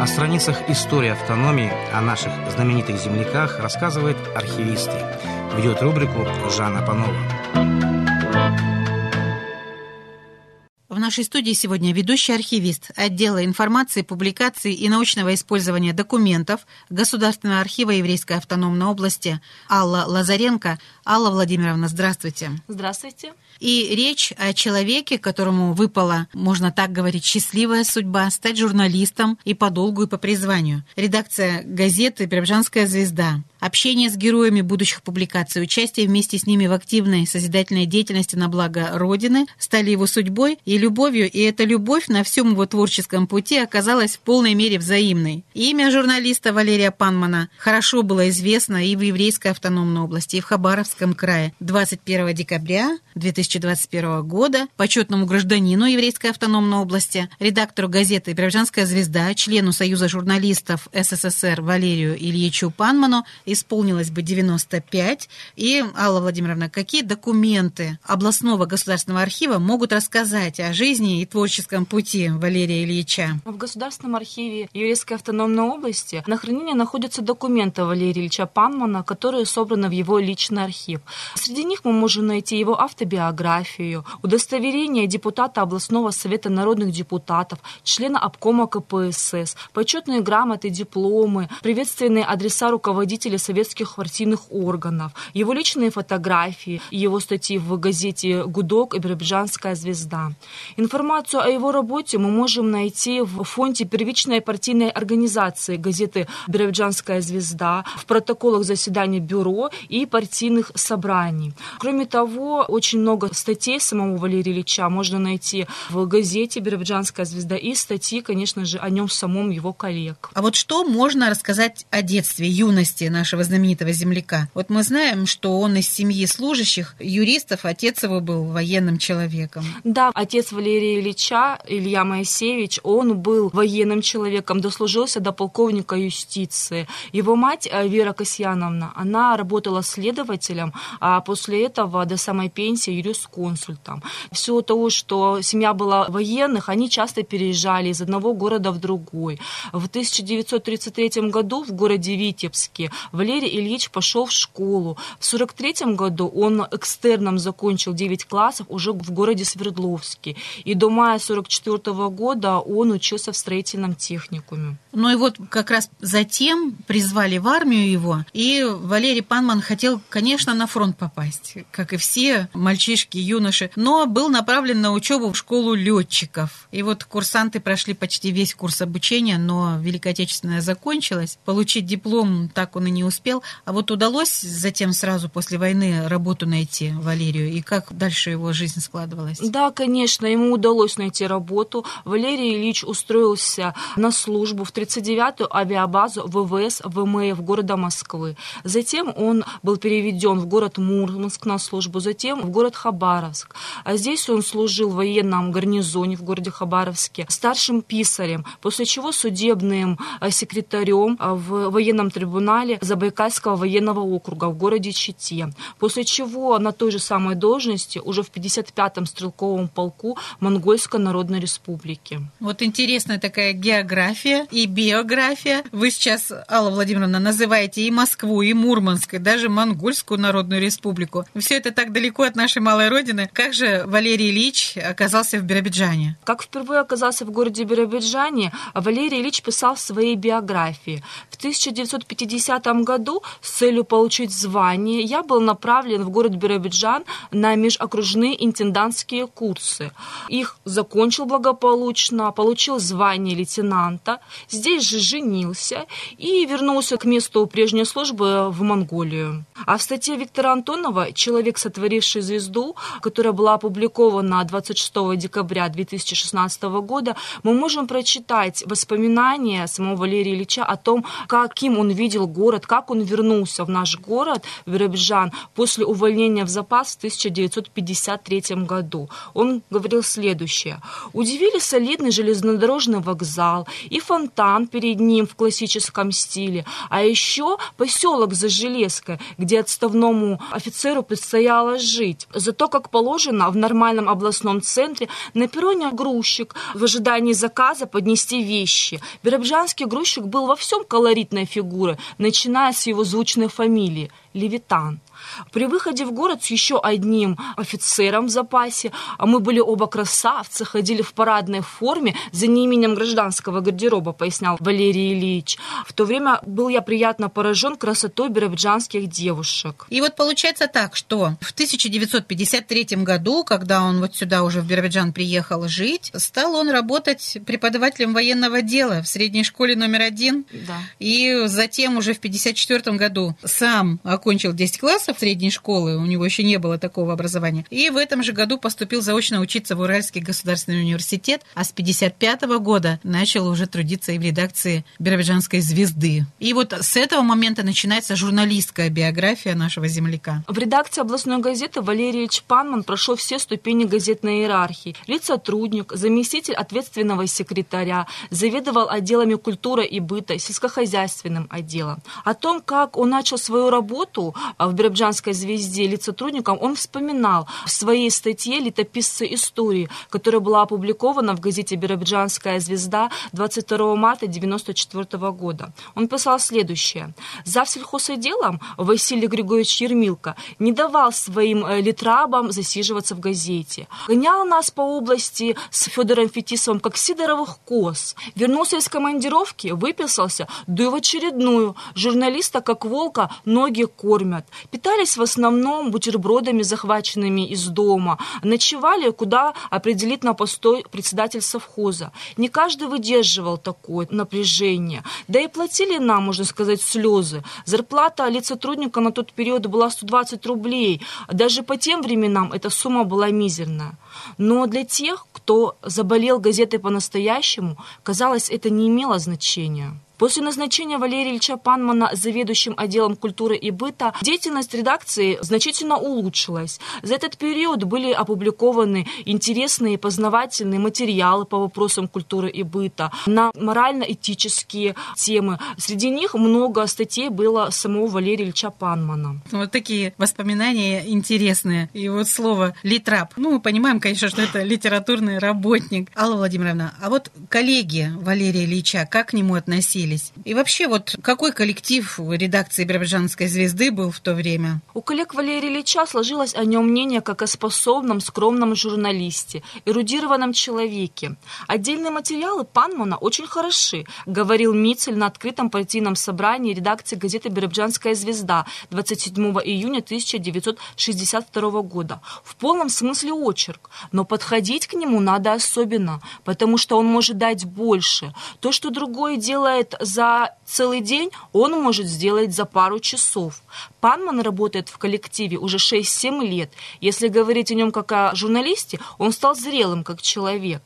О страницах истории автономии, о наших знаменитых земляках рассказывает архивисты. Ведет рубрику Жанна Панова. В нашей студии сегодня ведущий архивист отдела информации, публикаций и научного использования документов Государственного архива Еврейской автономной области Алла Лазаренко. Алла Владимировна, здравствуйте. Здравствуйте. И речь о человеке, которому выпала, можно так говорить, счастливая судьба стать журналистом и по долгу, и по призванию. Редакция газеты «Преображенская звезда». Общение с героями будущих публикаций, участие вместе с ними в активной созидательной деятельности на благо Родины стали его судьбой и любовью, и эта любовь на всем его творческом пути оказалась в полной мере взаимной. Имя журналиста Валерия Панмана хорошо было известно и в Еврейской автономной области, и в Хабаровском крае. 21 декабря 2021 года почетному гражданину Еврейской автономной области, редактору газеты «Преображенская звезда», члену Союза журналистов СССР Валерию Ильичу Панману исполнилось бы 95. И, Алла Владимировна, какие документы областного государственного архива могут рассказать о жизни и творческом пути Валерия Ильича? В Государственном архиве Еврейской автономной области на хранении находятся документы Валерия Ильича Панмана, которые собраны в его личный архив. Среди них мы можем найти его автобиографию, удостоверение депутата областного совета народных депутатов, члена обкома КПСС, почетные грамоты, дипломы, приветственные адреса руководителей советских партийных органов, его личные фотографии, его статьи в газете «Гудок» и «Биробиджанская звезда». Информацию о его работе мы можем найти в фонде первичной партийной организации газеты «Биробиджанская звезда», в протоколах заседаний бюро и партийных собраний. Кроме того, очень много статей самого Валерия Ильича можно найти в газете «Биробиджанская звезда» и статьи, конечно же, о нем самом его коллег. А вот что можно рассказать о детстве, юности нашего знаменитого земляка? Вот мы знаем, что он из семьи служащих, юристов, отец его был военным человеком. Да, отец Валерия Ильича, Илья Моисеевич, он был военным человеком, дослужился до полковника юстиции. Его мать э, Вера Касьяновна, она работала следователем, а после этого до самой пенсии юрисконсультом. Все того, что семья была военных, они часто переезжали из одного города в другой. В 1933 году в городе Витебске Валерий Ильич пошел в школу. В 1943 году он экстерном закончил 9 классов уже в городе Свердловске. И до мая 1944 года он учился в строительном техникуме. Ну и вот как раз затем призвали в армию его, и Валерий Панман хотел, конечно, на фронт попасть, как и все мальчишки, юноши, но был направлен на учебу в школу летчиков. И вот курсанты прошли почти весь курс обучения, но Великая Отечественная закончилась. Получить диплом так он и не успел. А вот удалось затем сразу после войны работу найти Валерию, и как дальше его жизнь складывалась? Да, конечно, ему удалось найти работу. Валерий Ильич устроился на службу в 39-ю авиабазу ВВС ВМФ города Москвы. Затем он был переведен в город Мурманск на службу, затем в город Хабаровск. А здесь он служил в военном гарнизоне в городе Хабаровске, старшим писарем, после чего судебным э, секретарем э, в военном трибунале Забайкальского военного округа в городе Чите. После чего на той же самой должности уже в 55-м стрелковом полку Монгольской Народной Республики. Вот интересная такая география и биография. Вы сейчас, Алла Владимировна, называете и Москву, и Мурманск, и даже Монгольскую Народную Республику. Все это так далеко от нашей малой родины. Как же Валерий Ильич оказался в Биробиджане? Как впервые оказался в городе Биробиджане, Валерий Ильич писал в своей биографии. В 1950 году с целью получить звание я был направлен в город Биробиджан на межокружные интендантские курсы. Их закончил благополучно, получил звание лейтенанта, здесь же женился и вернулся к месту прежней службы в Монголию. А в статье Виктора Антонова «Человек, сотворивший звезду», которая была опубликована 26 декабря 2016 года, мы можем прочитать воспоминания самого Валерия Ильича о том, каким он видел город, как он вернулся в наш город, в Биробиджан, после увольнения в запас в 1953 году. Он говорил следующее. Удивили солидный железнодорожный вокзал и фонтан перед ним в классическом стиле, а еще поселок за Железкой, где отставному офицеру предстояло жить. Зато, как положено, в нормальном областном центре на перроне грузчик в ожидании заказа поднести вещи. Биробиджанский грузчик был во всем колоритной фигуры, начиная с его звучной фамилии – Левитан. При выходе в город с еще одним офицером в запасе, а мы были оба красавцы, ходили в парадной форме за неимением гражданского гардероба, пояснял Валерий Ильич. В то время был я приятно поражен красотой биробиджанских девушек. И вот получается так, что в 1953 году, когда он вот сюда уже в Биробиджан приехал жить, стал он работать преподавателем военного дела в средней школе номер один. Да. И затем уже в 1954 году сам окончил 10 классов средней школы, у него еще не было такого образования. И в этом же году поступил заочно учиться в Уральский государственный университет, а с 55 года начал уже трудиться и в редакции Биробиджанской звезды. И вот с этого момента начинается журналистская биография нашего земляка. В редакции областной газеты Валерий Ильич Панман прошел все ступени газетной иерархии. Лицотрудник, заместитель ответственного секретаря, заведовал отделами культуры и быта, сельскохозяйственным отделом. О том, как он начал свою работу в Биробиджанской «Казанской звезде» лицотрудником, он вспоминал в своей статье «Летописцы истории», которая была опубликована в газете «Биробиджанская звезда» 22 марта 1994 года. Он писал следующее. «За сельхозотделом Василий Григорьевич Ермилко не давал своим э, литрабам засиживаться в газете. Гонял нас по области с Федором Фетисовым, как сидоровых коз. Вернулся из командировки, выписался, да и в очередную. Журналиста, как волка, ноги кормят. Питали питались в основном бутербродами, захваченными из дома, ночевали, куда определит на постой председатель совхоза. Не каждый выдерживал такое напряжение. Да и платили нам, можно сказать, слезы. Зарплата лицотрудника на тот период была 120 рублей. Даже по тем временам эта сумма была мизерная. Но для тех, кто заболел газетой по-настоящему, казалось, это не имело значения. После назначения Валерия Ильича Панмана заведующим отделом культуры и быта деятельность редакции значительно улучшилась. За этот период были опубликованы интересные познавательные материалы по вопросам культуры и быта на морально-этические темы. Среди них много статей было самого Валерия Ильича Панмана. Вот такие воспоминания интересные. И вот слово «литрап». Ну, мы понимаем, конечно, что это литературный работник. Алла Владимировна, а вот коллеги Валерия Ильича, как к нему относились? Появились. И вообще, вот какой коллектив редакции Биробиджанской звезды был в то время? У коллег Валерия Ильича сложилось о нем мнение как о способном, скромном журналисте, эрудированном человеке. Отдельные материалы Панмана очень хороши, говорил Мицель на открытом партийном собрании редакции газеты «Биробиджанская звезда» 27 июня 1962 года. В полном смысле очерк, но подходить к нему надо особенно, потому что он может дать больше. То, что другое делает за целый день, он может сделать за пару часов. Панман работает в коллективе уже 6-7 лет. Если говорить о нем как о журналисте, он стал зрелым как человек.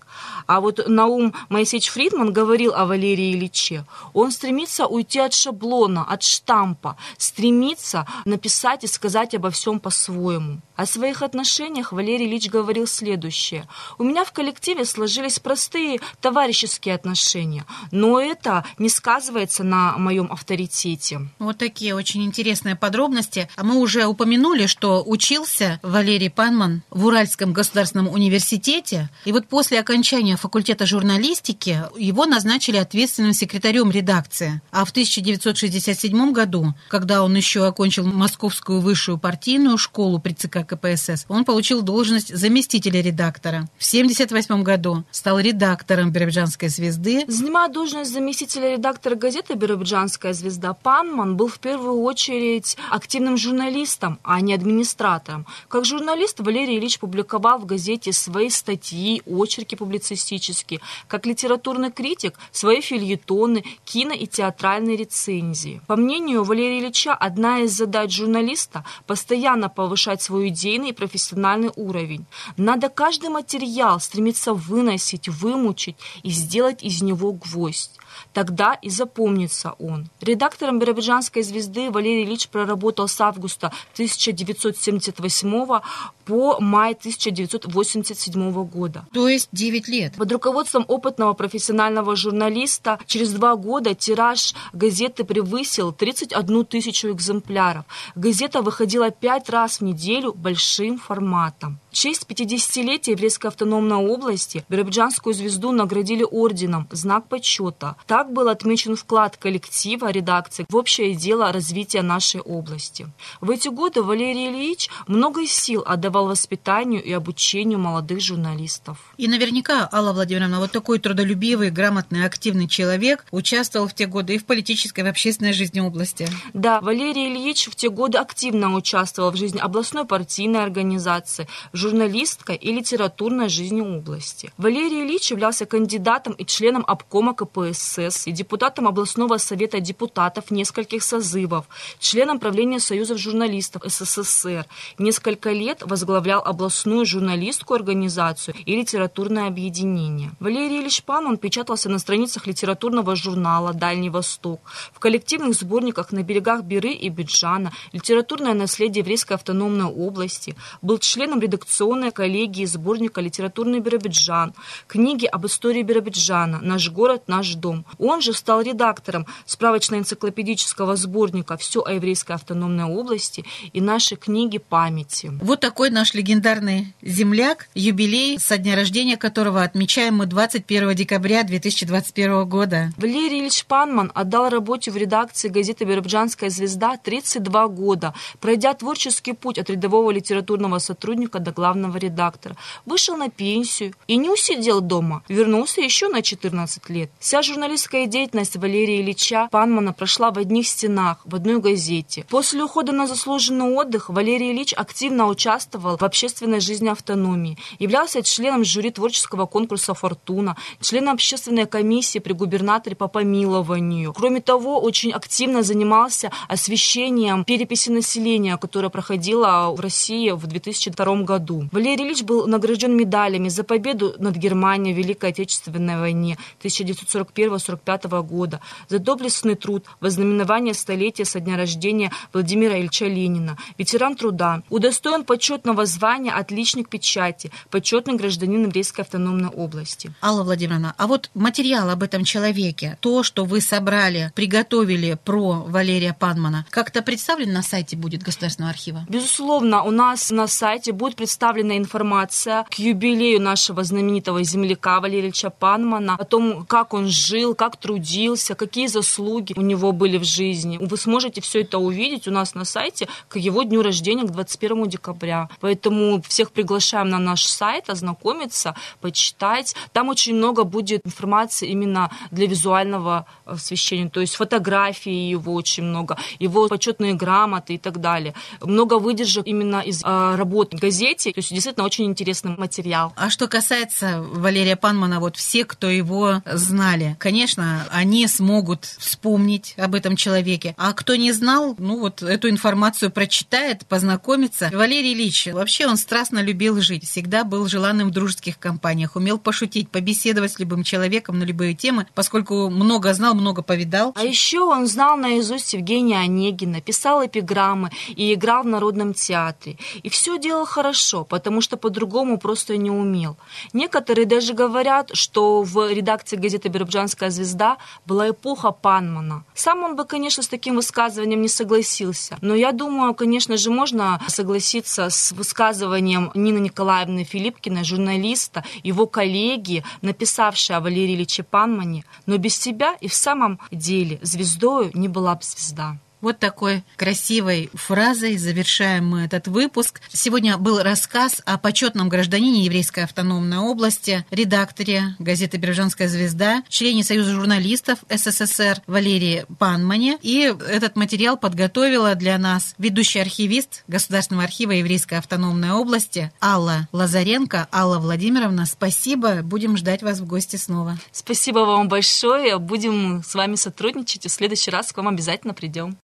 А вот Наум Моисеевич Фридман говорил о Валерии Ильиче. Он стремится уйти от шаблона, от штампа, стремится написать и сказать обо всем по-своему. О своих отношениях Валерий Ильич говорил следующее. «У меня в коллективе сложились простые товарищеские отношения, но это не сказывается на моем авторитете». Вот такие очень интересные подробности. А мы уже упомянули, что учился Валерий Панман в Уральском государственном университете. И вот после окончания факультета журналистики его назначили ответственным секретарем редакции. А в 1967 году, когда он еще окончил Московскую высшую партийную школу при ЦК КПСС, он получил должность заместителя редактора. В 1978 году стал редактором «Биробиджанской звезды». Занимая должность заместителя редактора газеты «Биробиджанская звезда», Панман был в первую очередь активным журналистом, а не администратором. Как журналист Валерий Ильич публиковал в газете свои статьи, очерки публицистические. Как литературный критик – свои фильетоны, кино и театральные рецензии. По мнению Валерия Ильича, одна из задач журналиста – постоянно повышать свою идейный и профессиональный уровень. Надо каждый материал стремиться выносить, вымучить и сделать из него гвоздь. Тогда всегда и запомнится он. Редактором «Биробиджанской звезды» Валерий Ильич проработал с августа 1978 по май 1987 года. То есть 9 лет. Под руководством опытного профессионального журналиста через два года тираж газеты превысил 31 тысячу экземпляров. Газета выходила пять раз в неделю большим форматом. В честь 50-летия Еврейской автономной области Биробиджанскую звезду наградили орденом «Знак почета». Так был отмечен вклад коллектива редакции в общее дело развития нашей области. В эти годы Валерий Ильич много сил отдавал воспитанию и обучению молодых журналистов. И наверняка, Алла Владимировна, вот такой трудолюбивый, грамотный, активный человек участвовал в те годы и в политической, и в общественной жизни области. Да, Валерий Ильич в те годы активно участвовал в жизни областной партийной организации, журналистской и литературной жизни области. Валерий Ильич являлся кандидатом и членом обкома КПСС и депутатом областного совета депутатов нескольких созывов, членом правления Союзов журналистов СССР. Несколько лет возглавлял областную журналистскую организацию и литературное объединение. Валерий Ильич Пан, печатался на страницах литературного журнала «Дальний Восток», в коллективных сборниках «На берегах Биры и Биджана», «Литературное наследие Еврейской автономной области», был членом редакционной коллегии сборника «Литературный Биробиджан», книги об истории Биробиджана «Наш город, наш дом». Он же стал редактором справочно-энциклопедического сборника «Все о еврейской автономной области» и нашей книги памяти. Вот такой наш легендарный земляк, юбилей, со дня рождения которого отмечаем мы 21 декабря 2021 года. Валерий Ильич Панман отдал работе в редакции газеты «Биробиджанская звезда» 32 года, пройдя творческий путь от рядового литературного сотрудника до главного редактора, вышел на пенсию и не усидел дома, вернулся еще на 14 лет. Вся журналистская деятельность Валерия Ильича Панмана прошла в одних стенах, в одной газете. После ухода на заслуженный отдых Валерий Ильич активно участвовал в общественной жизни автономии, являлся членом жюри творческого конкурса «Фортуна», членом общественной комиссии при губернаторе по помилованию. Кроме того, очень активно занимался освещением переписи населения, которая проходила в России в 2002 году году. Валерий Ильич был награжден медалями за победу над Германией в Великой Отечественной войне 1941-1945 года, за доблестный труд, вознаменование столетия со дня рождения Владимира Ильича Ленина, ветеран труда, удостоен почетного звания «Отличник печати», почетный гражданин Еврейской автономной области. Алла Владимировна, а вот материал об этом человеке, то, что вы собрали, приготовили про Валерия Панмана, как-то представлен на сайте будет Государственного архива? Безусловно, у нас на сайте будет представлен представлена информация к юбилею нашего знаменитого земляка Валерия Ильича Панмана, о том, как он жил, как трудился, какие заслуги у него были в жизни. Вы сможете все это увидеть у нас на сайте к его дню рождения, к 21 декабря. Поэтому всех приглашаем на наш сайт, ознакомиться, почитать. Там очень много будет информации именно для визуального освещения, то есть фотографии его очень много, его почетные грамоты и так далее. Много выдержек именно из э, работ в газете, то есть действительно очень интересный материал. А что касается Валерия Панмана, вот все, кто его знали, конечно, они смогут вспомнить об этом человеке. А кто не знал, ну вот эту информацию прочитает, познакомится. Валерий Ильич, вообще он страстно любил жить, всегда был желанным в дружеских компаниях, умел пошутить, побеседовать с любым человеком на любые темы, поскольку много знал, много повидал. А еще он знал наизусть Евгения Онегина, писал эпиграммы и играл в Народном театре. И все делал хорошо потому что по-другому просто не умел. Некоторые даже говорят, что в редакции газеты «Биробиджанская звезда» была эпоха Панмана. Сам он бы, конечно, с таким высказыванием не согласился. Но я думаю, конечно же, можно согласиться с высказыванием Нины Николаевны Филипкиной, журналиста, его коллеги, написавшей о Валерии Ильиче Панмане. Но без себя и в самом деле звездою не была бы звезда. Вот такой красивой фразой завершаем мы этот выпуск. Сегодня был рассказ о почетном гражданине Еврейской автономной области, редакторе газеты «Биржанская звезда», члене Союза журналистов СССР Валерии Панмане. И этот материал подготовила для нас ведущий архивист Государственного архива Еврейской автономной области Алла Лазаренко. Алла Владимировна, спасибо. Будем ждать вас в гости снова. Спасибо вам большое. Будем с вами сотрудничать. И в следующий раз к вам обязательно придем.